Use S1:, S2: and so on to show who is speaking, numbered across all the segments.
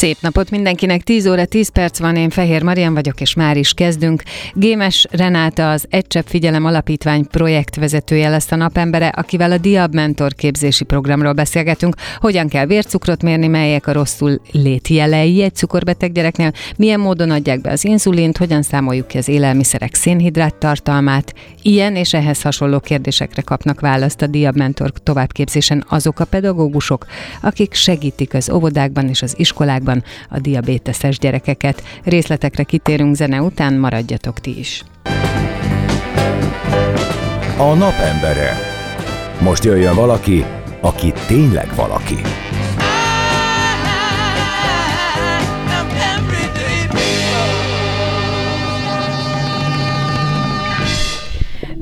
S1: Szép napot mindenkinek, 10 óra 10 perc van, én Fehér Marian vagyok, és már is kezdünk. Gémes Renáta az Egy Figyelem Alapítvány projektvezetője lesz a napembere, akivel a Diab Mentor képzési programról beszélgetünk. Hogyan kell vércukrot mérni, melyek a rosszul létjelei egy cukorbeteg gyereknél, milyen módon adják be az inzulint, hogyan számoljuk ki az élelmiszerek szénhidrát tartalmát. Ilyen és ehhez hasonló kérdésekre kapnak választ a Diab Mentor továbbképzésen azok a pedagógusok, akik segítik az óvodákban és az iskolákban országban a diabéteses gyerekeket. Részletekre kitérünk zene után, maradjatok ti is.
S2: A napembere. Most jöjjön valaki, aki tényleg valaki.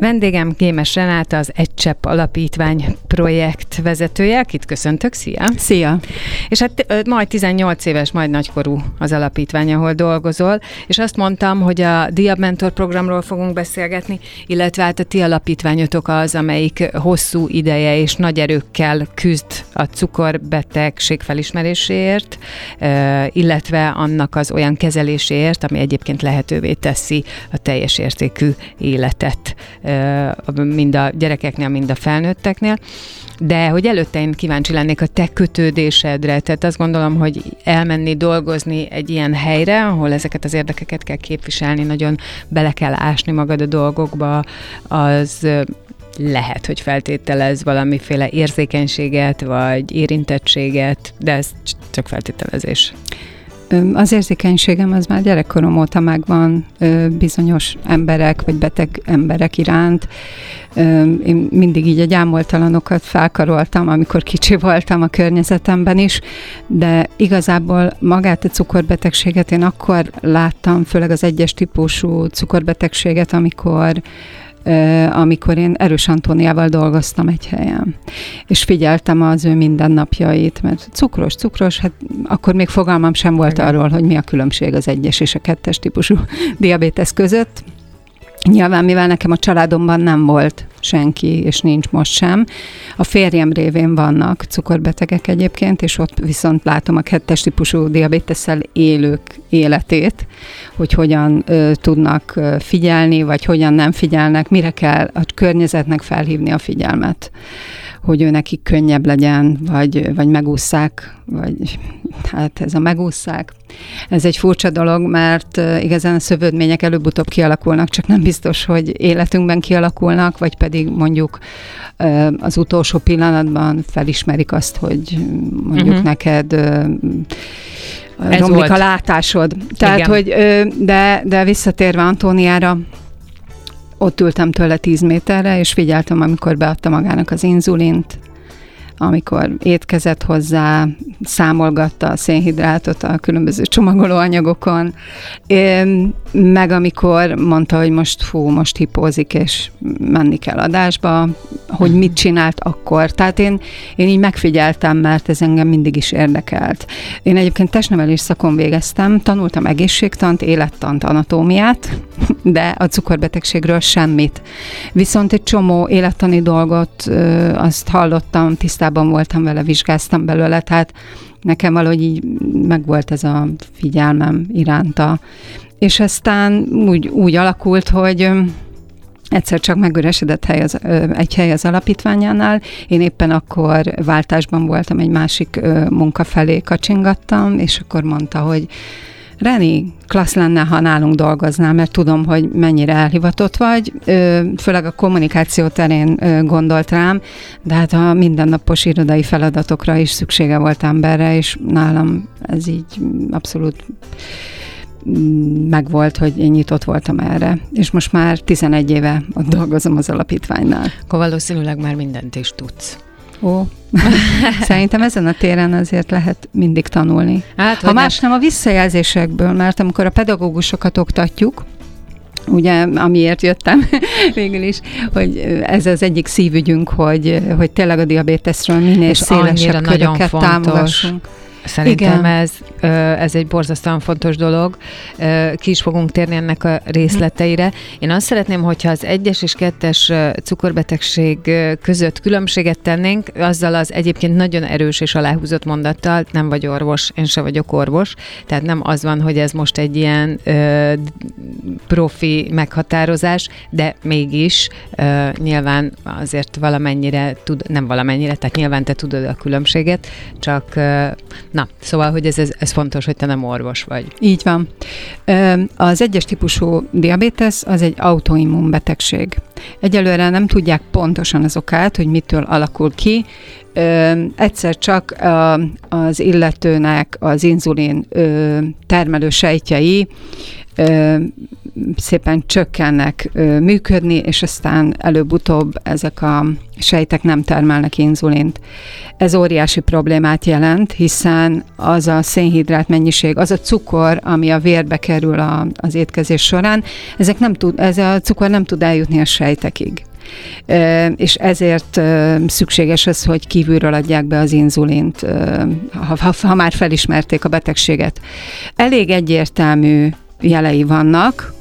S1: Vendégem Gémes Renáta, az Egy Csepp Alapítvány projekt vezetője, akit köszöntök, szia!
S3: Szia!
S1: És hát majd 18 éves, majd nagykorú az alapítvány, ahol dolgozol, és azt mondtam, hogy a Diab Mentor programról fogunk beszélgetni, illetve hát a ti alapítványotok az, amelyik hosszú ideje és nagy erőkkel küzd a cukorbetegség felismeréséért, illetve annak az olyan kezeléséért, ami egyébként lehetővé teszi a teljes értékű életet mind a gyerekeknél, mind a felnőtteknél. De hogy előtte én kíváncsi lennék a te kötődésedre, tehát azt gondolom, hogy elmenni dolgozni egy ilyen helyre, ahol ezeket az érdekeket kell képviselni, nagyon bele kell ásni magad a dolgokba, az lehet, hogy feltételez valamiféle érzékenységet, vagy érintettséget, de ez csak feltételezés.
S3: Az érzékenységem az már gyerekkorom óta megvan bizonyos emberek, vagy beteg emberek iránt. Én mindig így a gyámoltalanokat felkaroltam, amikor kicsi voltam a környezetemben is, de igazából magát a cukorbetegséget én akkor láttam, főleg az egyes típusú cukorbetegséget, amikor amikor én Erős Antóniával dolgoztam egy helyen. És figyeltem az ő mindennapjait, mert cukros, cukros, hát akkor még fogalmam sem volt arról, hogy mi a különbség az egyes és a kettes típusú diabétesz között. Nyilván, mivel nekem a családomban nem volt senki, és nincs most sem. A férjem révén vannak cukorbetegek egyébként, és ott viszont látom a kettes típusú diabétesszel élők életét, hogy hogyan ö, tudnak ö, figyelni, vagy hogyan nem figyelnek, mire kell a környezetnek felhívni a figyelmet hogy ő nekik könnyebb legyen, vagy, vagy megúszszák, vagy hát ez a megúszszák. Ez egy furcsa dolog, mert igazán a szövődmények előbb-utóbb kialakulnak, csak nem biztos, hogy életünkben kialakulnak, vagy pedig mondjuk az utolsó pillanatban felismerik azt, hogy mondjuk uh-huh. neked ez romlik volt. a látásod. Tehát, Igen. hogy, de, de visszatérve Antóniára, ott ültem tőle 10 méterre, és figyeltem, amikor beadta magának az inzulint, amikor étkezett hozzá, számolgatta a szénhidrátot a különböző csomagolóanyagokon, meg amikor mondta, hogy most fú, most hipózik, és menni kell adásba, hogy mit csinált akkor. Tehát én, én így megfigyeltem, mert ez engem mindig is érdekelt. Én egyébként testnevelés szakon végeztem, tanultam egészségtant, élettant, anatómiát, de a cukorbetegségről semmit. Viszont egy csomó élettani dolgot azt hallottam, tisztában voltam vele, vizsgáztam belőle, tehát nekem valahogy így megvolt ez a figyelmem iránta. És aztán úgy, úgy alakult, hogy egyszer csak megüresedett hely az, egy hely az alapítványánál. Én éppen akkor váltásban voltam, egy másik munka felé kacsingattam, és akkor mondta, hogy Reni, klassz lenne, ha nálunk dolgoznál, mert tudom, hogy mennyire elhivatott vagy, főleg a kommunikáció terén gondolt rám, de hát a mindennapos irodai feladatokra is szüksége volt emberre, és nálam ez így abszolút megvolt, hogy én nyitott voltam erre. És most már 11 éve ott dolgozom az alapítványnál.
S1: Akkor valószínűleg már mindent is tudsz.
S3: Ó, szerintem ezen a téren azért lehet mindig tanulni.
S1: Hát,
S3: ha más nem a visszajelzésekből, mert amikor a pedagógusokat oktatjuk, ugye, amiért jöttem végül is, hogy ez az egyik szívügyünk, hogy, hogy tényleg a diabéteszről minél szélesebb köröket támogassunk.
S1: Szerintem ez, ez egy borzasztóan fontos dolog. Ki is fogunk térni ennek a részleteire. Én azt szeretném, hogyha az egyes és kettes cukorbetegség között különbséget tennénk, azzal az egyébként nagyon erős és aláhúzott mondattal, nem vagy orvos, én se vagyok orvos, tehát nem az van, hogy ez most egy ilyen ö, profi meghatározás, de mégis ö, nyilván azért valamennyire tud, nem valamennyire, tehát nyilván te tudod a különbséget, csak ö, Na, szóval, hogy ez, ez, ez fontos, hogy te nem orvos vagy.
S3: Így van. Az egyes típusú diabétesz az egy autoimmun betegség. Egyelőre nem tudják pontosan az okát, hogy mitől alakul ki. Egyszer csak az illetőnek az inzulin termelő sejtjei szépen csökkennek működni, és aztán előbb-utóbb ezek a sejtek nem termelnek inzulint. Ez óriási problémát jelent, hiszen az a szénhidrát mennyiség, az a cukor, ami a vérbe kerül a, az étkezés során, ezek nem tud, ez a cukor nem tud eljutni a sejtekig. És ezért szükséges az, hogy kívülről adják be az inzulint, ha, ha, ha már felismerték a betegséget. Elég egyértelmű jelei vannak,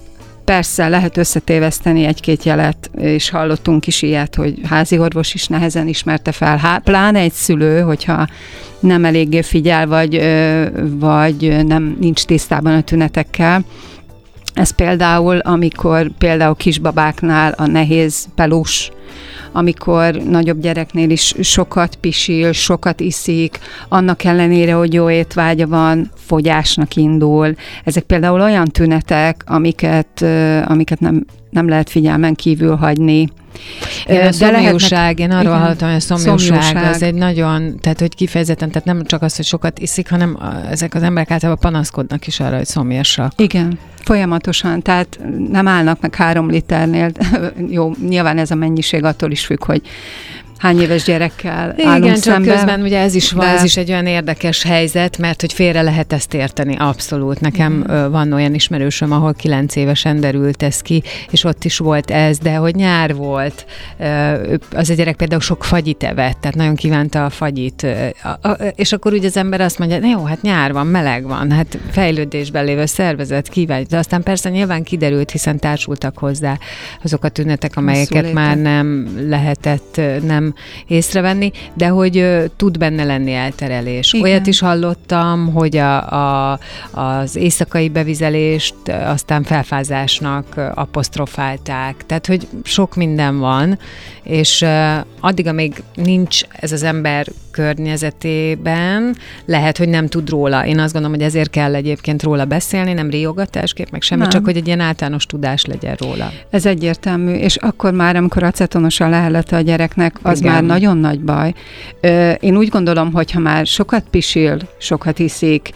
S3: Persze lehet összetéveszteni egy-két jelet, és hallottunk is ilyet, hogy házi orvos is nehezen ismerte fel, Há, pláne egy szülő, hogyha nem eléggé figyel, vagy, vagy nem nincs tisztában a tünetekkel. Ez például, amikor például kisbabáknál a nehéz pelus amikor nagyobb gyereknél is sokat pisil, sokat iszik, annak ellenére, hogy jó étvágya van, fogyásnak indul. Ezek például olyan tünetek, amiket, amiket nem, nem lehet figyelmen kívül hagyni.
S1: Igen, a szomjúság, én arról hallottam, hogy a szomjúság, az egy nagyon, tehát hogy kifejezetten, tehát nem csak az, hogy sokat iszik, hanem ezek az emberek általában panaszkodnak is arra, hogy szomjasak.
S3: Igen, folyamatosan, tehát nem állnak meg három liternél. Jó, nyilván ez a mennyiség attól is függ, hogy hány éves gyerekkel
S1: Igen,
S3: állunk
S1: csak
S3: szembe.
S1: közben ugye ez is van, de... ez is egy olyan érdekes helyzet, mert hogy félre lehet ezt érteni, abszolút. Nekem mm. van olyan ismerősöm, ahol kilenc évesen derült ez ki, és ott is volt ez, de hogy nyár volt, az a gyerek például sok fagyit evett, tehát nagyon kívánta a fagyit, és akkor ugye az ember azt mondja, jó, hát nyár van, meleg van, hát fejlődésben lévő szervezet kívánja, de aztán persze nyilván kiderült, hiszen társultak hozzá azok a tünetek, amelyeket már nem lehetett, nem észrevenni, de hogy ö, tud benne lenni elterelés. Igen. Olyat is hallottam, hogy a, a, az éjszakai bevizelést aztán felfázásnak apostrofálták. Tehát, hogy sok minden van, és uh, addig, amíg nincs ez az ember környezetében, lehet, hogy nem tud róla. Én azt gondolom, hogy ezért kell egyébként róla beszélni, nem riogatásképp, meg semmi, nem. csak hogy egy ilyen általános tudás legyen róla.
S3: Ez egyértelmű, és akkor már, amikor acetonos a lehelete a gyereknek, az Igen. már nagyon nagy baj. Én úgy gondolom, hogy ha már sokat pisil, sokat iszik,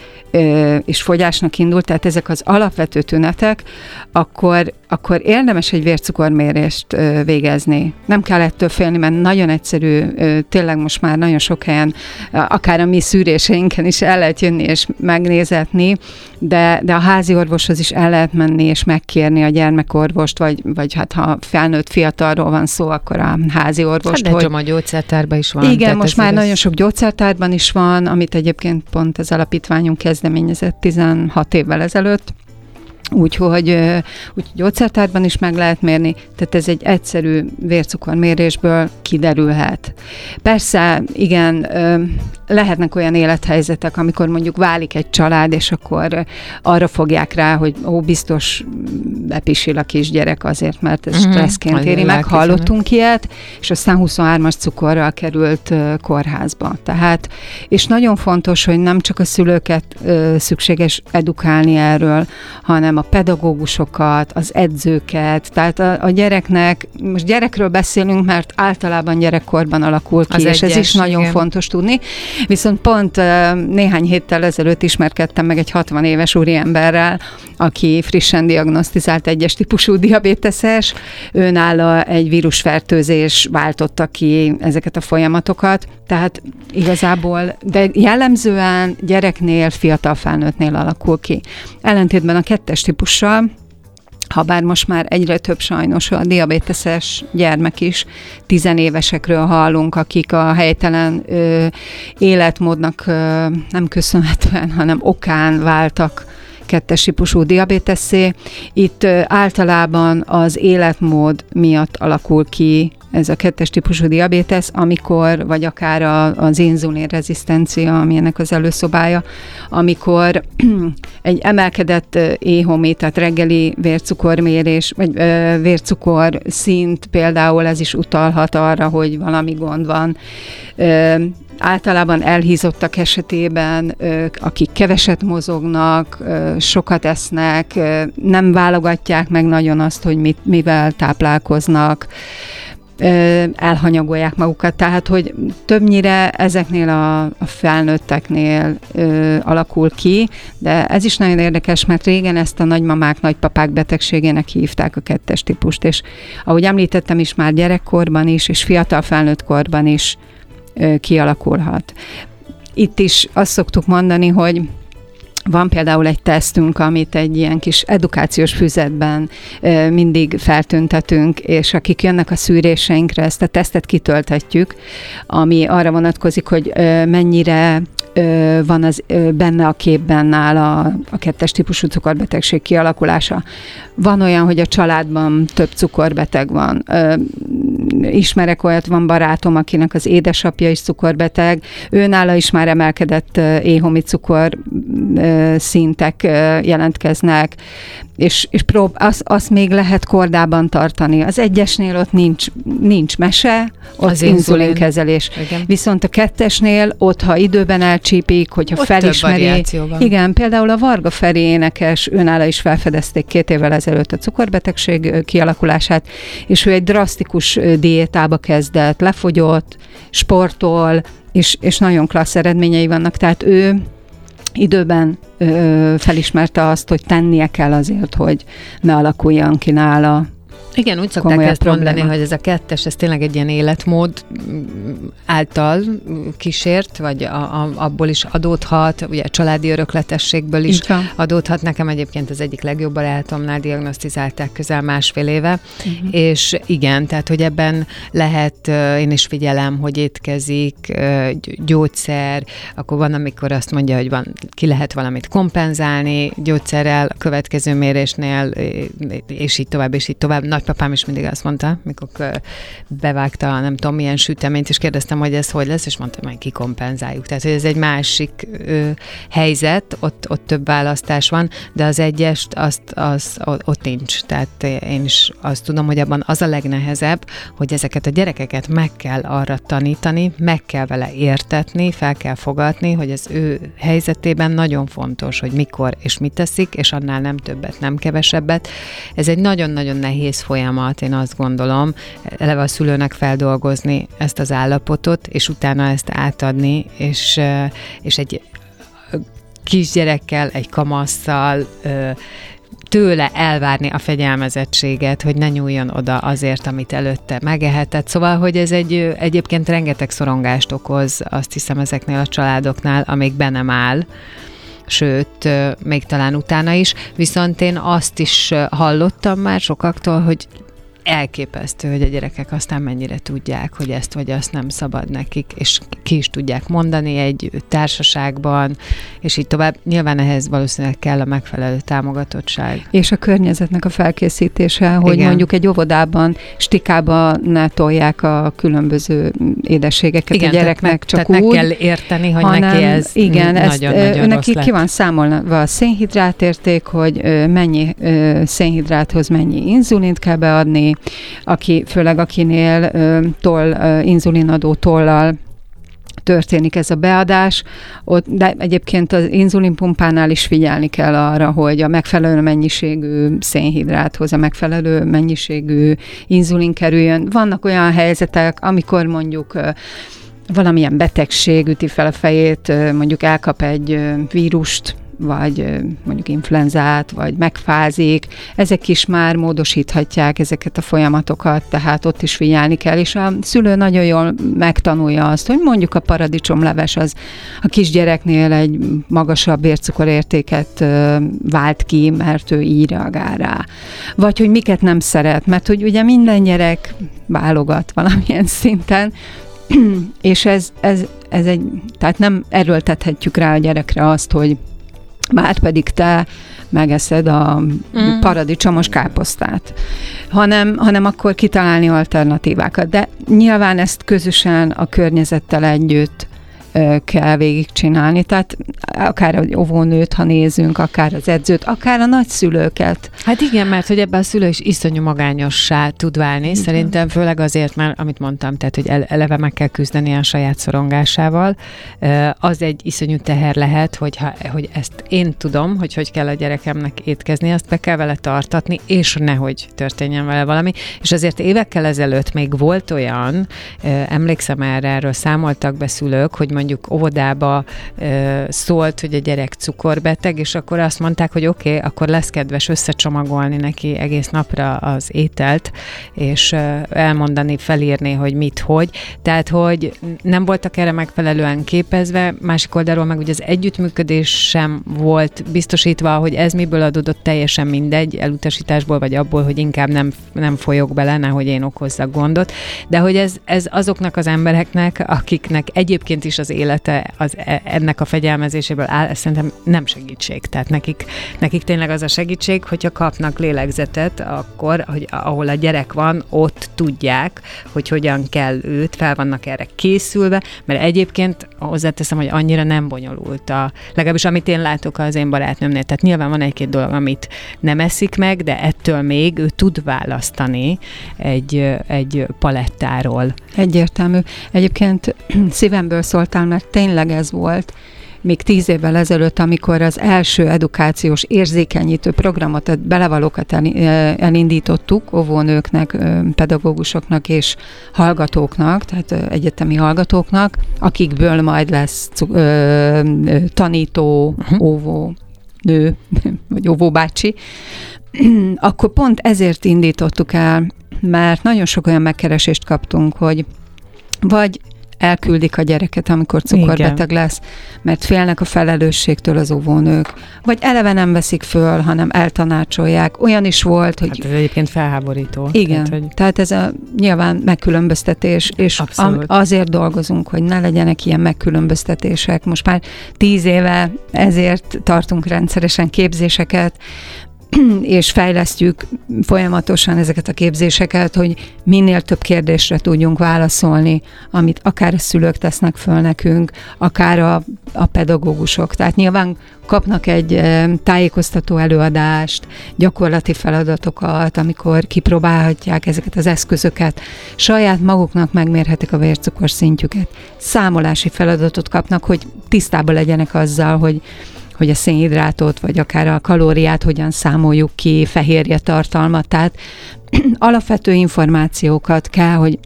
S3: és fogyásnak indult, tehát ezek az alapvető tünetek, akkor, akkor érdemes egy vércukormérést végezni. Nem kell ettől félni, mert nagyon egyszerű, tényleg most már nagyon sok helyen, akár a mi szűréseinken is el lehet jönni és megnézetni, de, de a házi orvoshoz is el lehet menni és megkérni a gyermekorvost, vagy, vagy hát ha felnőtt fiatalról van szó, akkor a házi orvost.
S1: Hát de hogy... a gyógyszertárban is van.
S3: Igen, most már ez... nagyon sok gyógyszertárban is van, amit egyébként pont az alapítványunk kezdeményezett 16 évvel ezelőtt, Úgyhogy úgy gyógyszertárban is meg lehet mérni, tehát ez egy egyszerű vércukormérésből kiderülhet. Persze, igen, lehetnek olyan élethelyzetek, amikor mondjuk válik egy család, és akkor arra fogják rá, hogy ó, biztos bepisil a kisgyerek azért, mert ez uh-huh. stresszként éri meg. Hallottunk ilyet, és aztán 23-as cukorral került kórházba. Tehát, és nagyon fontos, hogy nem csak a szülőket szükséges edukálni erről, hanem a pedagógusokat, az edzőket, tehát a, a gyereknek, most gyerekről beszélünk, mert általában gyerekkorban alakul ki, az és egyes, ez is nagyon igen. fontos tudni, Viszont pont néhány héttel ezelőtt ismerkedtem meg egy 60 éves úriemberrel, aki frissen diagnosztizált egyes típusú diabéteses. Őnála egy vírusfertőzés váltotta ki ezeket a folyamatokat, tehát igazából, de jellemzően gyereknél, fiatal felnőttnél alakul ki. Ellentétben a kettes típussal, ha bár most már egyre több sajnos a diabéteses gyermek is, tizenévesekről hallunk, akik a helytelen ö, életmódnak ö, nem köszönhetően, hanem okán váltak kettes típusú diabéteszé. Itt általában az életmód miatt alakul ki ez a kettes típusú diabétesz, amikor, vagy akár a, az inzulin rezisztencia, ami ennek az előszobája, amikor egy emelkedett éhomi, tehát reggeli vércukormérés, vagy ö, vércukor szint például ez is utalhat arra, hogy valami gond van. Ö, általában elhízottak esetében, akik keveset mozognak, sokat esznek, nem válogatják meg nagyon azt, hogy mit, mivel táplálkoznak, elhanyagolják magukat. Tehát, hogy többnyire ezeknél a, a felnőtteknél ö, alakul ki, de ez is nagyon érdekes, mert régen ezt a nagymamák, nagypapák betegségének hívták a kettes típust, és ahogy említettem is már gyerekkorban is, és fiatal felnőtt korban is kialakulhat. Itt is azt szoktuk mondani, hogy van például egy tesztünk, amit egy ilyen kis edukációs füzetben mindig feltüntetünk, és akik jönnek a szűréseinkre, ezt a tesztet kitölthetjük, ami arra vonatkozik, hogy mennyire van az benne a képben nála a kettes típusú cukorbetegség kialakulása. Van olyan, hogy a családban több cukorbeteg van. Ismerek olyat, van barátom, akinek az édesapja is cukorbeteg, ő nála is már emelkedett éhomi cukor szintek jelentkeznek, és, és prób, azt, azt még lehet kordában tartani. Az egyesnél ott nincs, nincs mese, ott az inzulinkezelés. Igen. Viszont a kettesnél ott, ha időben elcsípik, hogyha ott felismeri. Igen, például a Varga Feri énekes, őnála is felfedezték két évvel ezelőtt a cukorbetegség kialakulását, és ő egy drasztikus diétába kezdett, lefogyott, sportol, és, és nagyon klassz eredményei vannak, tehát ő időben ö, felismerte azt, hogy tennie kell azért, hogy ne alakuljon ki nála
S1: igen, úgy szokták ezt probléma. mondani, hogy ez a kettes, ez tényleg egy ilyen életmód által kísért, vagy a, a, abból is adódhat, ugye a családi örökletességből is adódhat. Nekem egyébként az egyik legjobb barátomnál diagnosztizálták közel másfél éve, uh-huh. és igen, tehát hogy ebben lehet, én is figyelem, hogy étkezik, gyógyszer, akkor van, amikor azt mondja, hogy van, ki lehet valamit kompenzálni gyógyszerrel a következő mérésnél, és így tovább, és így tovább. Nagy nagypapám is mindig azt mondta, mikor bevágta nem tudom milyen süteményt, és kérdeztem, hogy ez hogy lesz, és mondta, hogy kikompenzáljuk. Tehát, hogy ez egy másik ö, helyzet, ott, ott több választás van, de az egyest, azt, az, ott nincs. Tehát én is azt tudom, hogy abban az a legnehezebb, hogy ezeket a gyerekeket meg kell arra tanítani, meg kell vele értetni, fel kell fogadni, hogy az ő helyzetében nagyon fontos, hogy mikor és mit teszik, és annál nem többet, nem kevesebbet. Ez egy nagyon-nagyon nehéz folyamat, én azt gondolom, eleve a szülőnek feldolgozni ezt az állapotot, és utána ezt átadni, és, és egy kisgyerekkel, egy kamasszal, tőle elvárni a fegyelmezettséget, hogy ne nyúljon oda azért, amit előtte megehetett. Szóval, hogy ez egy egyébként rengeteg szorongást okoz, azt hiszem ezeknél a családoknál, amíg be nem áll sőt, még talán utána is, viszont én azt is hallottam már sokaktól, hogy elképesztő, hogy a gyerekek aztán mennyire tudják, hogy ezt vagy azt nem szabad nekik, és ki is tudják mondani egy társaságban, és így tovább. Nyilván ehhez valószínűleg kell a megfelelő támogatottság.
S3: És a környezetnek a felkészítése, hogy Igen. mondjuk egy óvodában stikába ne tolják a különböző édességeket Igen, a gyereknek,
S1: tehát, csak tehát úgy. meg kell érteni, hogy hanem, neki ez
S3: igen, nagyon, ezt, nagyon neki ki van számolva a szénhidrátérték, hogy mennyi szénhidráthoz mennyi inzulint kell beadni, aki, főleg akinél toll, inzulinadó tollal történik ez a beadás, ott, de egyébként az inzulinpumpánál is figyelni kell arra, hogy a megfelelő mennyiségű szénhidráthoz a megfelelő mennyiségű inzulin kerüljön. Vannak olyan helyzetek, amikor mondjuk valamilyen betegség üti fel a fejét, mondjuk elkap egy vírust, vagy mondjuk influenzát, vagy megfázik, ezek is már módosíthatják ezeket a folyamatokat, tehát ott is figyelni kell, és a szülő nagyon jól megtanulja azt, hogy mondjuk a paradicsomleves az a kisgyereknél egy magasabb vércukorértéket vált ki, mert ő így reagál rá. Vagy hogy miket nem szeret, mert hogy ugye minden gyerek válogat valamilyen szinten, és ez, ez, ez egy, tehát nem erőltethetjük rá a gyerekre azt, hogy már pedig te megeszed a mm. paradicsomos káposztát, hanem, hanem akkor kitalálni alternatívákat. De nyilván ezt közösen a környezettel együtt kell végigcsinálni. Tehát akár az óvónőt, ha nézünk, akár az edzőt, akár a nagyszülőket.
S1: Hát igen, mert hogy ebben a szülő is iszonyú magányossá tud válni. Igen. Szerintem főleg azért, mert amit mondtam, tehát hogy eleve meg kell küzdeni a saját szorongásával. Az egy iszonyú teher lehet, hogyha, hogy ezt én tudom, hogy hogy kell a gyerekemnek étkezni, azt be kell vele tartatni, és nehogy történjen vele valami. És azért évekkel ezelőtt még volt olyan, emlékszem erre, erről számoltak be szülők, hogy mondjuk óvodába ö, szólt, hogy a gyerek cukorbeteg, és akkor azt mondták, hogy oké, okay, akkor lesz kedves összecsomagolni neki egész napra az ételt, és ö, elmondani, felírni, hogy mit, hogy. Tehát, hogy nem voltak erre megfelelően képezve, másik oldalról meg ugye az együttműködés sem volt biztosítva, hogy ez miből adódott teljesen mindegy, elutasításból vagy abból, hogy inkább nem, nem folyok bele, nehogy én okozzak gondot, de hogy ez, ez azoknak az embereknek, akiknek egyébként is az élete az, e, ennek a fegyelmezéséből áll, ez szerintem nem segítség. Tehát nekik, nekik tényleg az a segítség, hogyha kapnak lélegzetet, akkor, hogy ahol a gyerek van, ott tudják, hogy hogyan kell őt, fel vannak erre készülve, mert egyébként hozzáteszem, hogy annyira nem bonyolult a, legalábbis amit én látok az én barátnőmnél. Tehát nyilván van egy-két dolog, amit nem eszik meg, de ettől még ő tud választani egy, egy palettáról.
S3: Egyértelmű. Egyébként szívemből szóltál, mert tényleg ez volt, még tíz évvel ezelőtt, amikor az első edukációs érzékenyítő programot, belevalókat elindítottuk óvónőknek, pedagógusoknak és hallgatóknak, tehát egyetemi hallgatóknak, akikből majd lesz tanító, uh-huh. óvó, nő, vagy óvóbácsi, akkor pont ezért indítottuk el, mert nagyon sok olyan megkeresést kaptunk, hogy vagy elküldik a gyereket, amikor cukorbeteg Igen. lesz, mert félnek a felelősségtől az óvónők, vagy eleve nem veszik föl, hanem eltanácsolják. Olyan is volt, hogy...
S1: Hát ez egyébként felháborító.
S3: Igen, tehát, hogy... tehát ez a nyilván megkülönböztetés, és Abszolút. azért dolgozunk, hogy ne legyenek ilyen megkülönböztetések. Most már tíz éve ezért tartunk rendszeresen képzéseket, és fejlesztjük folyamatosan ezeket a képzéseket, hogy minél több kérdésre tudjunk válaszolni, amit akár a szülők tesznek föl nekünk, akár a, a pedagógusok. Tehát nyilván kapnak egy tájékoztató előadást, gyakorlati feladatokat, amikor kipróbálhatják ezeket az eszközöket, saját maguknak megmérhetik a vércukor szintjüket, számolási feladatot kapnak, hogy tisztában legyenek azzal, hogy hogy a szénhidrátot, vagy akár a kalóriát hogyan számoljuk ki, fehérje tartalmat, tehát alapvető információkat kell, hogy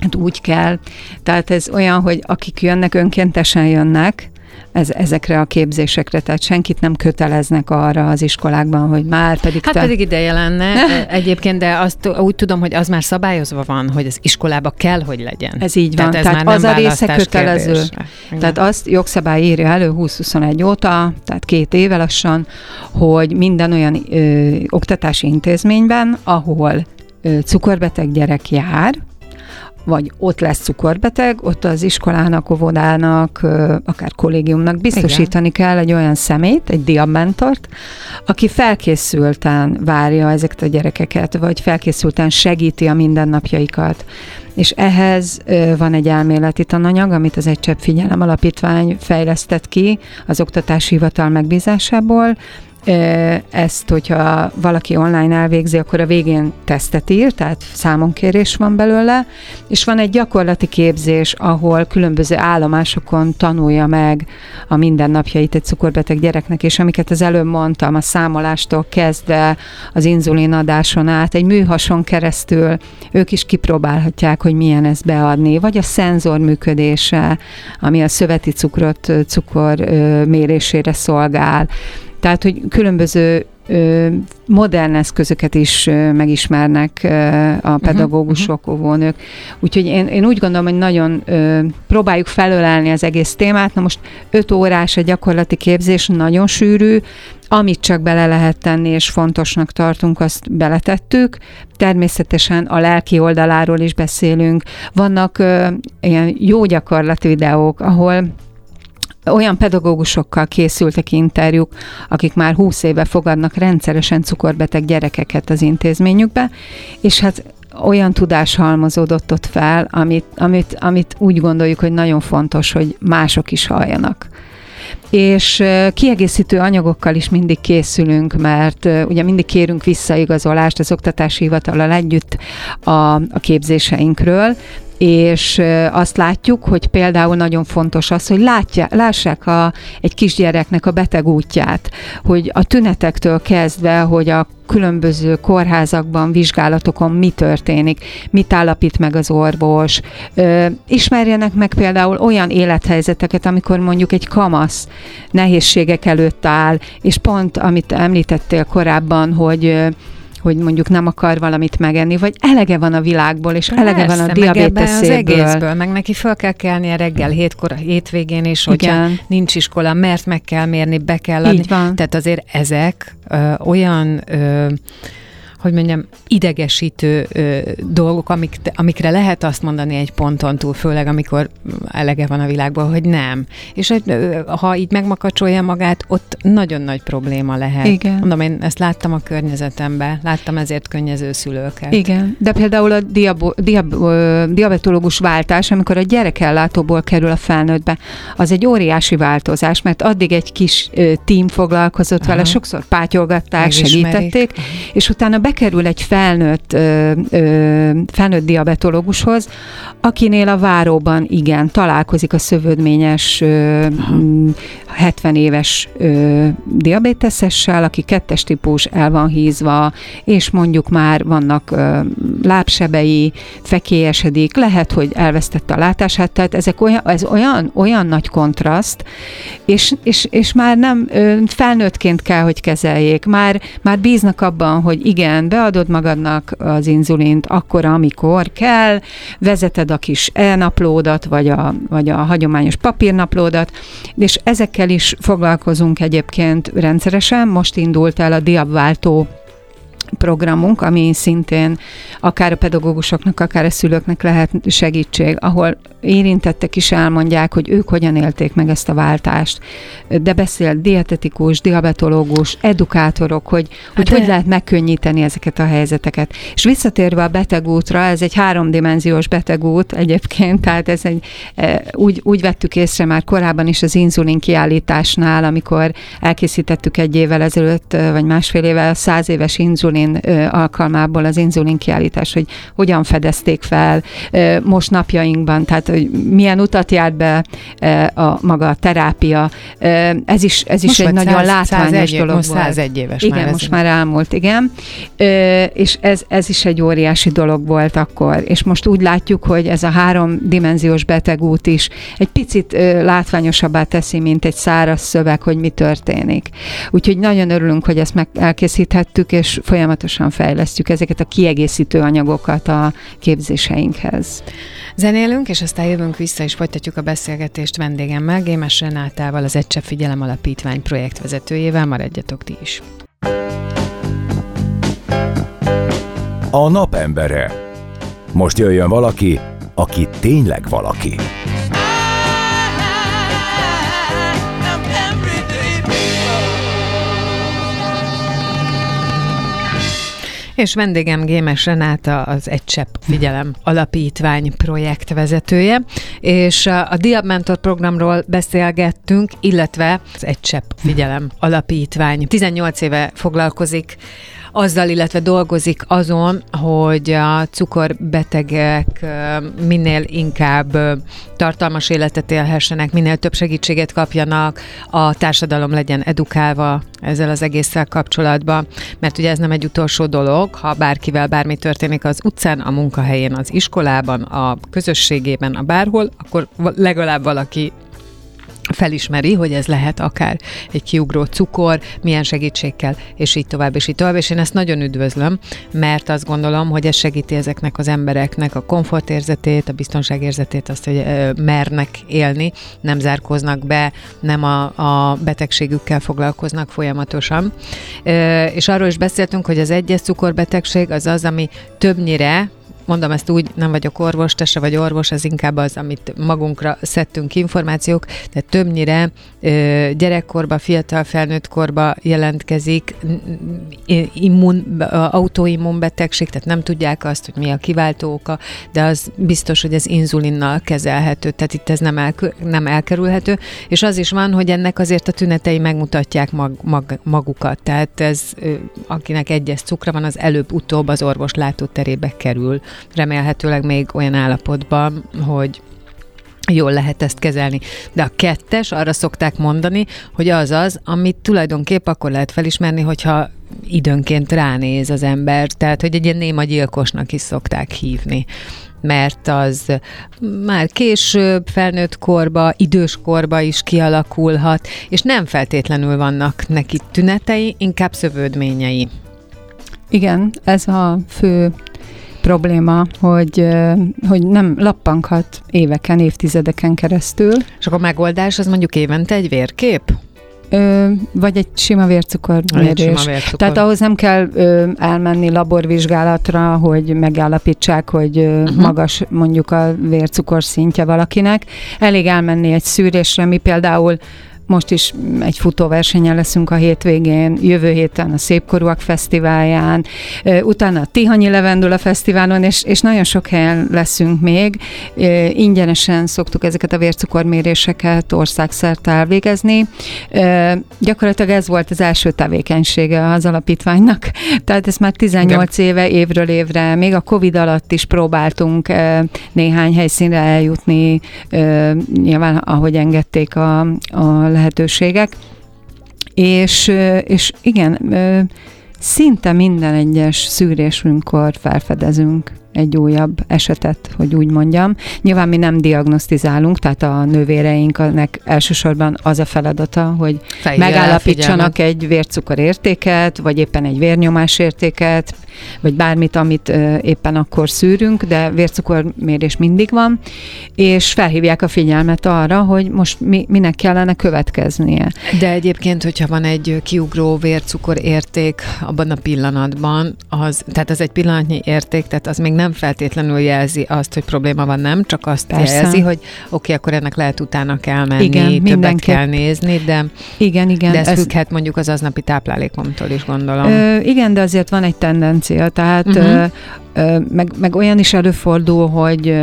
S3: Hát úgy kell. Tehát ez olyan, hogy akik jönnek, önkéntesen jönnek, ez, ezekre a képzésekre, tehát senkit nem köteleznek arra az iskolákban, hogy már pedig...
S1: Hát te... pedig ideje lenne egyébként, de azt úgy tudom, hogy az már szabályozva van, hogy az iskolába kell, hogy legyen.
S3: Ez így van, tehát, ez tehát az a része kötelező. Tehát azt jogszabály írja elő 2021 óta, tehát két éve lassan, hogy minden olyan ö, oktatási intézményben, ahol cukorbeteg gyerek jár, vagy ott lesz cukorbeteg, ott az iskolának, óvodának, akár kollégiumnak biztosítani Igen. kell egy olyan szemét, egy diabmentort, aki felkészülten várja ezeket a gyerekeket, vagy felkészülten segíti a mindennapjaikat. És ehhez van egy elméleti tananyag, amit az Egy Csepp Figyelem Alapítvány fejlesztett ki az Oktatási Hivatal megbízásából, ezt, hogyha valaki online elvégzi, akkor a végén tesztet ír, tehát számonkérés van belőle, és van egy gyakorlati képzés, ahol különböző állomásokon tanulja meg a mindennapjait egy cukorbeteg gyereknek, és amiket az előbb mondtam, a számolástól kezdve az inzulinadáson át, egy műhason keresztül ők is kipróbálhatják, hogy milyen ezt beadni, vagy a szenzor működése, ami a szöveti cukrot, cukor mérésére szolgál, tehát, hogy különböző modern eszközöket is megismernek a mhm, pedagógusok, uh-huh. óvónők. Úgyhogy én, én úgy gondolom, hogy nagyon próbáljuk felölelni az egész témát. Na most öt órás a gyakorlati képzés, nagyon sűrű, amit csak bele lehet tenni, és fontosnak tartunk, azt beletettük. Természetesen a lelki oldaláról is beszélünk. Vannak ö, ilyen jó gyakorlati videók, ahol olyan pedagógusokkal készültek interjúk, akik már húsz éve fogadnak rendszeresen cukorbeteg gyerekeket az intézményükbe, és hát olyan tudás halmozódott ott fel, amit, amit, amit úgy gondoljuk, hogy nagyon fontos, hogy mások is halljanak. És kiegészítő anyagokkal is mindig készülünk, mert ugye mindig kérünk visszaigazolást az oktatási hivatalal együtt a, a képzéseinkről, és azt látjuk, hogy például nagyon fontos az, hogy látja, lássák a, egy kisgyereknek a beteg útját, hogy a tünetektől kezdve, hogy a különböző kórházakban, vizsgálatokon mi történik, mit állapít meg az orvos. Ö, ismerjenek meg például olyan élethelyzeteket, amikor mondjuk egy kamasz nehézségek előtt áll, és pont, amit említettél korábban, hogy hogy mondjuk nem akar valamit megenni, vagy elege van a világból, és Persze, elege van a diabéteszéből.
S1: az egészből, meg neki fel kell kelnie reggel hétkor, a hétvégén is, hogyha Igen. nincs iskola, mert meg kell mérni, be kell adni. Így van. Tehát azért ezek ö, olyan ö, hogy mondjam, idegesítő ö, dolgok, amik, amikre lehet azt mondani egy ponton túl, főleg amikor elege van a világban, hogy nem. És ö, ha így megmakacsolja magát, ott nagyon nagy probléma lehet. Igen. Mondom, én ezt láttam a környezetemben, láttam ezért könnyező szülőket.
S3: Igen, de például a diabo, diab, diabetológus váltás, amikor a gyerekellátóból kerül a felnőttbe, az egy óriási változás, mert addig egy kis ö, tím foglalkozott Aha. vele, sokszor pátyolgatták, Megismerik. segítették, és utána bekerül egy felnőtt, ö, ö, felnőtt diabetológushoz, akinél a váróban igen, találkozik a szövődményes ö, 70 éves ö, diabéteszessel, aki kettes típus, el van hízva, és mondjuk már vannak ö, lábsebei, fekélyesedik, lehet, hogy elvesztette a látását, tehát ezek olyan, ez olyan, olyan nagy kontraszt, és, és, és már nem ö, felnőttként kell, hogy kezeljék, már, már bíznak abban, hogy igen, beadod magadnak az inzulint akkor, amikor kell, vezeted a kis e-naplódat, vagy a, vagy a hagyományos papírnaplódat, és ezekkel is foglalkozunk egyébként rendszeresen. Most indult el a diabváltó programunk, ami szintén akár a pedagógusoknak, akár a szülőknek lehet segítség, ahol érintettek is elmondják, hogy ők hogyan élték meg ezt a váltást. De beszél dietetikus, diabetológus, edukátorok, hogy hogy, hogy lehet megkönnyíteni ezeket a helyzeteket. És visszatérve a betegútra, ez egy háromdimenziós betegút egyébként, tehát ez egy, e, úgy, úgy vettük észre már korábban is az inzulin kiállításnál, amikor elkészítettük egy évvel ezelőtt, vagy másfél évvel száz éves inzulin alkalmából az inzulin kiállítás, hogy hogyan fedezték fel most napjainkban, tehát hogy milyen utat járt be e, a maga a terápia. E, ez is, ez is egy nagyon 100, látványos 101, dolog
S1: most 101 éves
S3: igen,
S1: már.
S3: most már elmúlt, igen. E, és ez, ez is egy óriási dolog volt akkor. És most úgy látjuk, hogy ez a háromdimenziós betegút is egy picit látványosabbá teszi, mint egy száraz szöveg, hogy mi történik. Úgyhogy nagyon örülünk, hogy ezt meg elkészíthettük, és folyamatosan fejlesztjük ezeket a kiegészítő anyagokat a képzéseinkhez.
S1: Zenélünk, és aztán jövünk vissza, és folytatjuk a beszélgetést vendégemmel, Gémes Renátával, az Egysebb Figyelem Alapítvány projektvezetőjével. Maradjatok ti is!
S2: A napembere. Most jöjjön valaki, aki tényleg valaki.
S1: És vendégem Gémes Renáta, az Egy Csepp Figyelem Alapítvány projektvezetője, és a Diab Mentor programról beszélgettünk, illetve az Egy Csepp Figyelem Alapítvány. 18 éve foglalkozik azzal, illetve dolgozik azon, hogy a cukorbetegek minél inkább tartalmas életet élhessenek, minél több segítséget kapjanak, a társadalom legyen edukálva ezzel az egésszel kapcsolatban, mert ugye ez nem egy utolsó dolog, ha bárkivel bármi történik az utcán, a munkahelyén, az iskolában, a közösségében, a bárhol, akkor legalább valaki felismeri, hogy ez lehet akár egy kiugró cukor, milyen segítségkel, és így tovább, és így tovább. És én ezt nagyon üdvözlöm, mert azt gondolom, hogy ez segíti ezeknek az embereknek a komfortérzetét, a biztonságérzetét, azt, hogy mernek élni, nem zárkoznak be, nem a, a betegségükkel foglalkoznak folyamatosan. És arról is beszéltünk, hogy az egyes cukorbetegség az az, ami többnyire mondom ezt úgy, nem vagyok orvos, te se vagy orvos, ez inkább az, amit magunkra szedtünk információk, tehát többnyire gyerekkorba, fiatal felnőtt korba jelentkezik immun, autoimmun betegség, tehát nem tudják azt, hogy mi a kiváltó oka, de az biztos, hogy ez inzulinnal kezelhető, tehát itt ez nem, el, nem elkerülhető, és az is van, hogy ennek azért a tünetei megmutatják mag, mag, magukat, tehát ez, akinek egyes cukra van, az előbb-utóbb az orvos látóterébe kerül, remélhetőleg még olyan állapotban, hogy jól lehet ezt kezelni. De a kettes, arra szokták mondani, hogy az az, amit tulajdonképp akkor lehet felismerni, hogyha időnként ránéz az ember, tehát hogy egy ilyen néma gyilkosnak is szokták hívni mert az már később, felnőtt korba, idős korba is kialakulhat, és nem feltétlenül vannak neki tünetei, inkább szövődményei.
S3: Igen, ez a fő probléma, hogy, hogy nem lappankhat éveken, évtizedeken keresztül.
S1: És akkor a megoldás az mondjuk évente egy vérkép?
S3: Ö, vagy egy sima vércukormérés. Vércukor. Tehát ahhoz nem kell ö, elmenni laborvizsgálatra, hogy megállapítsák, hogy ö, uh-huh. magas mondjuk a vércukor szintje valakinek. Elég elmenni egy szűrésre, mi például most is egy futóversenyen leszünk a hétvégén, jövő héten a Szépkorúak Fesztiválján, utána a Tihanyi Levendula Fesztiválon, és, és nagyon sok helyen leszünk még. Ingyenesen szoktuk ezeket a vércukorméréseket országszerte elvégezni. Gyakorlatilag ez volt az első tevékenysége az alapítványnak, tehát ez már 18 Igen. éve, évről évre, még a Covid alatt is próbáltunk néhány helyszínre eljutni, nyilván ahogy engedték a, a lehetőségek. És, és igen, szinte minden egyes szűrésünkkor felfedezünk egy újabb esetet, hogy úgy mondjam. Nyilván mi nem diagnosztizálunk, tehát a nővéreinknek elsősorban az a feladata, hogy Fejjel megállapítsanak egy vércukorértéket, vagy éppen egy vérnyomásértéket, vagy bármit, amit éppen akkor szűrünk, de vércukormérés mindig van, és felhívják a figyelmet arra, hogy most mi, minek kellene következnie.
S1: De egyébként, hogyha van egy kiugró vércukor érték abban a pillanatban, az, tehát ez egy pillanatnyi érték, tehát az még nem feltétlenül jelzi azt, hogy probléma van, nem, csak azt Persze. jelzi, hogy oké, okay, akkor ennek lehet utána kell menni, igen, többet kell nézni, de,
S3: igen, igen,
S1: de ez, ez függhet mondjuk az aznapi táplálékomtól is, gondolom.
S3: Ö, igen, de azért van egy tendencia, tehát uh-huh meg, meg olyan is előfordul, hogy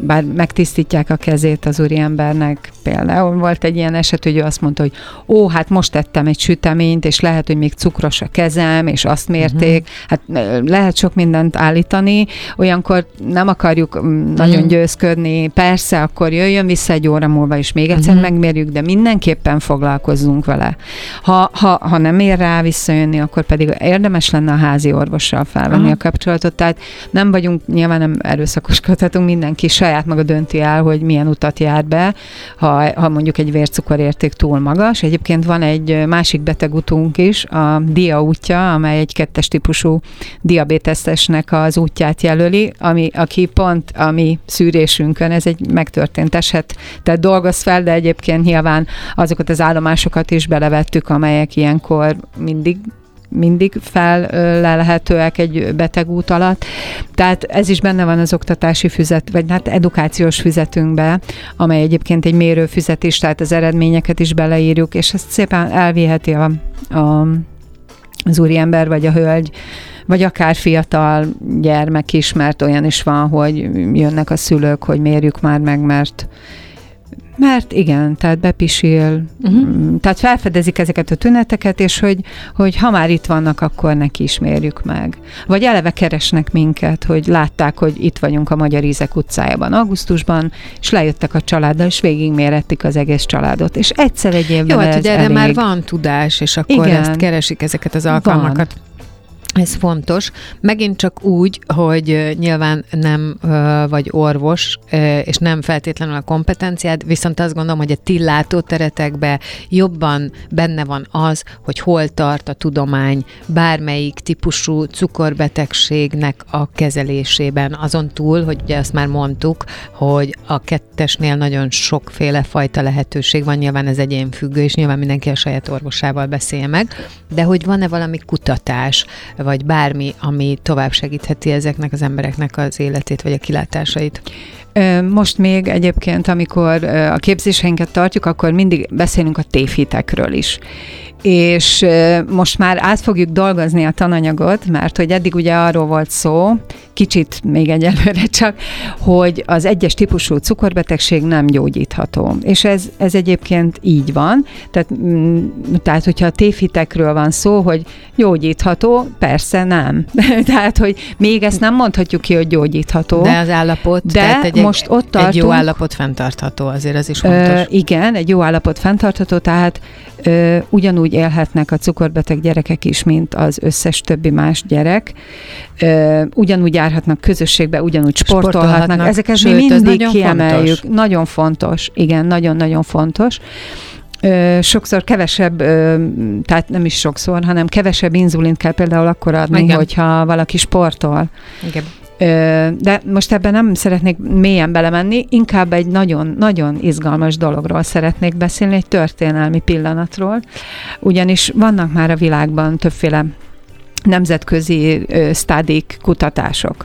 S3: bár megtisztítják a kezét az úriembernek, például volt egy ilyen eset, hogy ő azt mondta, hogy ó, hát most tettem egy süteményt, és lehet, hogy még cukros a kezem, és azt mérték, uh-huh. hát lehet sok mindent állítani, olyankor nem akarjuk nagyon uh-huh. győzködni, persze, akkor jöjjön vissza egy óra múlva, és még egyszer uh-huh. megmérjük, de mindenképpen foglalkozzunk vele. Ha, ha, ha nem ér rá visszajönni, akkor pedig érdemes lenne a házi orvossal felvenni uh-huh. a kapcsolatot, tehát nem vagyunk, nyilván nem erőszakoskodhatunk, mindenki saját maga dönti el, hogy milyen utat jár be, ha, ha mondjuk egy vércukorérték túl magas. Egyébként van egy másik betegutunk is, a DIA útja, amely egy kettes típusú diabétesztesnek az útját jelöli, ami, aki pont a mi szűrésünkön, ez egy megtörtént eset, tehát dolgoz fel, de egyébként nyilván azokat az állomásokat is belevettük, amelyek ilyenkor mindig mindig felelhetőek egy beteg út alatt. Tehát ez is benne van az oktatási füzet, vagy hát edukációs füzetünkbe, amely egyébként egy mérőfüzet is, tehát az eredményeket is beleírjuk, és ezt szépen elviheti a, a, az úriember vagy a hölgy vagy akár fiatal gyermek is, mert olyan is van, hogy jönnek a szülők, hogy mérjük már meg, mert mert igen, tehát bepisil, uh-huh. tehát felfedezik ezeket a tüneteket, és hogy, hogy ha már itt vannak, akkor neki is mérjük meg. Vagy eleve keresnek minket, hogy látták, hogy itt vagyunk a Magyar Ízek utcájában augusztusban, és lejöttek a családdal, és végigmérettik az egész családot. És egyszer egy évben
S1: Jó, hát ugye erre
S3: elég.
S1: már van tudás, és akkor igen. ezt keresik ezeket az alkalmakat. Van. Ez fontos. Megint csak úgy, hogy nyilván nem vagy orvos, és nem feltétlenül a kompetenciád, viszont azt gondolom, hogy a ti látóteretekben jobban benne van az, hogy hol tart a tudomány bármelyik típusú cukorbetegségnek a kezelésében. Azon túl, hogy ugye azt már mondtuk, hogy a kettesnél nagyon sokféle fajta lehetőség van, nyilván ez egyénfüggő, és nyilván mindenki a saját orvosával beszélje meg, de hogy van-e valami kutatás, vagy bármi, ami tovább segítheti ezeknek az embereknek az életét, vagy a kilátásait?
S3: Most még egyébként, amikor a képzéseinket tartjuk, akkor mindig beszélünk a tévhitekről is és most már át fogjuk dolgozni a tananyagot, mert hogy eddig ugye arról volt szó, kicsit még egyelőre csak, hogy az egyes típusú cukorbetegség nem gyógyítható. És ez, ez egyébként így van. Tehát, mm, tehát, hogyha a tévhitekről van szó, hogy gyógyítható, persze nem. tehát, hogy még ezt nem mondhatjuk ki, hogy gyógyítható.
S1: De az állapot,
S3: de tehát egy, most ott tartunk,
S1: egy jó állapot fenntartható, azért ez is fontos. Ö,
S3: igen, egy jó állapot fenntartható, tehát ö, ugyanúgy élhetnek a cukorbeteg gyerekek is, mint az összes többi más gyerek. Ö, ugyanúgy járhatnak közösségbe, ugyanúgy sportolhatnak. sportolhatnak. Ezeket Sőt, mi mindig nagyon kiemeljük. Fontos. Nagyon fontos. Igen, nagyon-nagyon fontos. Sokszor kevesebb, tehát nem is sokszor, hanem kevesebb inzulint kell például akkor adni, Igen. hogyha valaki sportol. Igen. De most ebben nem szeretnék mélyen belemenni, inkább egy nagyon-nagyon izgalmas dologról szeretnék beszélni, egy történelmi pillanatról, ugyanis vannak már a világban többféle nemzetközi stádik kutatások.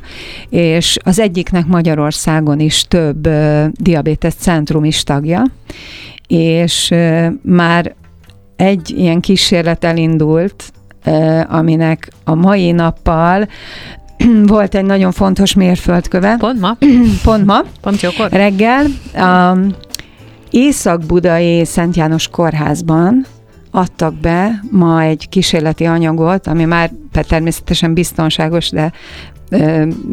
S3: És az egyiknek Magyarországon is több diabetes centrum is tagja, és már egy ilyen kísérlet elindult, aminek a mai nappal volt egy nagyon fontos mérföldköve.
S1: Pont ma?
S3: Pont ma.
S1: Pont jókor?
S3: Reggel. A Észak-Budai Szent János Kórházban adtak be ma egy kísérleti anyagot, ami már természetesen biztonságos, de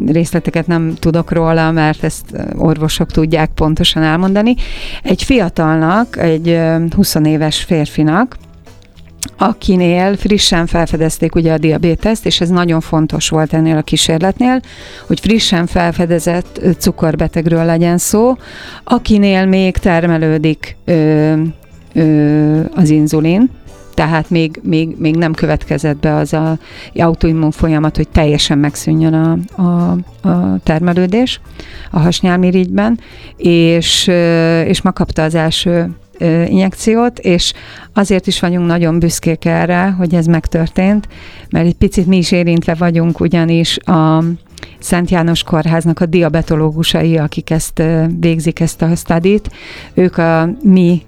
S3: részleteket nem tudok róla, mert ezt orvosok tudják pontosan elmondani. Egy fiatalnak, egy 20 éves férfinak, akinél frissen felfedezték ugye a diabéteszt, és ez nagyon fontos volt ennél a kísérletnél, hogy frissen felfedezett cukorbetegről legyen szó, akinél még termelődik ö, ö, az inzulin, tehát még, még, még nem következett be az a autoimmun folyamat, hogy teljesen megszűnjön a, a, a termelődés a hasnyálmirigyben, és, és ma kapta az első injekciót, és azért is vagyunk nagyon büszkék erre, hogy ez megtörtént, mert egy picit mi is érintve vagyunk, ugyanis a Szent János Kórháznak a diabetológusai, akik ezt végzik ezt a stadit, ők a mi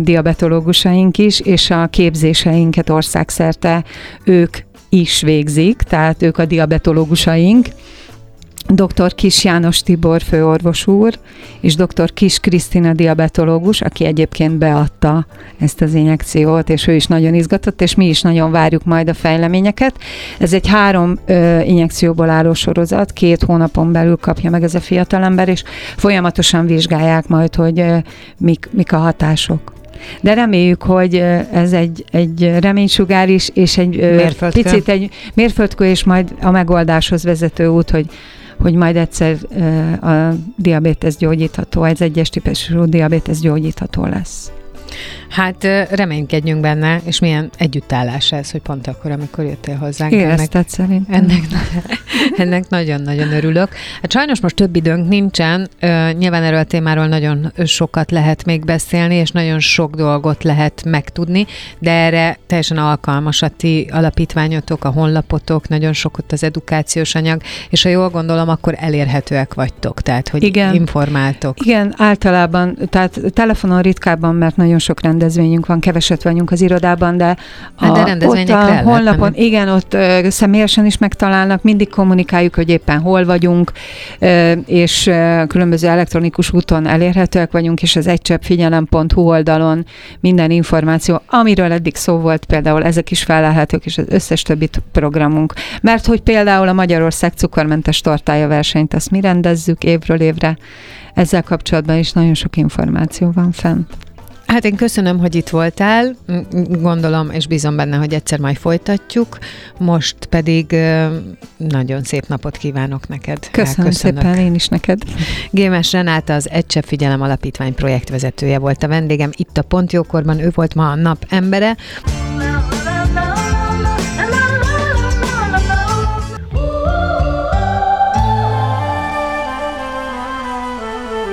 S3: diabetológusaink is, és a képzéseinket országszerte ők is végzik, tehát ők a diabetológusaink, dr. Kis János Tibor főorvos úr, és dr. Kis Krisztina diabetológus, aki egyébként beadta ezt az injekciót, és ő is nagyon izgatott, és mi is nagyon várjuk majd a fejleményeket. Ez egy három ö, injekcióból álló sorozat, két hónapon belül kapja meg ez a fiatalember, és folyamatosan vizsgálják majd, hogy ö, mik, mik a hatások. De reméljük, hogy ez egy, egy reménysugár is, és egy mérföldkő. picit egy mérföldkő, és majd a megoldáshoz vezető út, hogy hogy majd egyszer a diabétesz gyógyítható, ez egyes típusú diabétesz gyógyítható lesz.
S1: Hát reménykedjünk benne, és milyen együttállás ez, hogy pont akkor, amikor jöttél hozzánk.
S3: Érezted ennek, szerintem.
S1: Ennek, ennek nagyon-nagyon örülök. Hát sajnos most több időnk nincsen, nyilván erről a témáról nagyon sokat lehet még beszélni, és nagyon sok dolgot lehet megtudni, de erre teljesen alkalmas a ti alapítványotok, a honlapotok, nagyon sok ott az edukációs anyag, és ha jól gondolom, akkor elérhetőek vagytok, tehát hogy Igen. informáltok.
S3: Igen, általában, tehát telefonon ritkábban, mert nagyon sok rend rendezvényünk van, keveset vagyunk az irodában, de,
S1: hát de ott a
S3: honlapon, igen, ott ö, személyesen is megtalálnak, mindig kommunikáljuk, hogy éppen hol vagyunk, ö, és ö, különböző elektronikus úton elérhetőek vagyunk, és az egycseppfigyelem.hu oldalon minden információ, amiről eddig szó volt, például ezek is felelhetők, és az összes többi programunk. Mert hogy például a Magyarország cukormentes tortája versenyt, azt mi rendezzük évről évre, ezzel kapcsolatban is nagyon sok információ van fent.
S1: Hát én köszönöm, hogy itt voltál, gondolom és bízom benne, hogy egyszer majd folytatjuk, most pedig nagyon szép napot kívánok neked.
S3: Köszönöm Elköszönök. szépen, én is neked.
S1: Gémes Renáta az Egysebb Figyelem Alapítvány projektvezetője volt a vendégem, itt a Pontjókorban, ő volt ma a nap embere.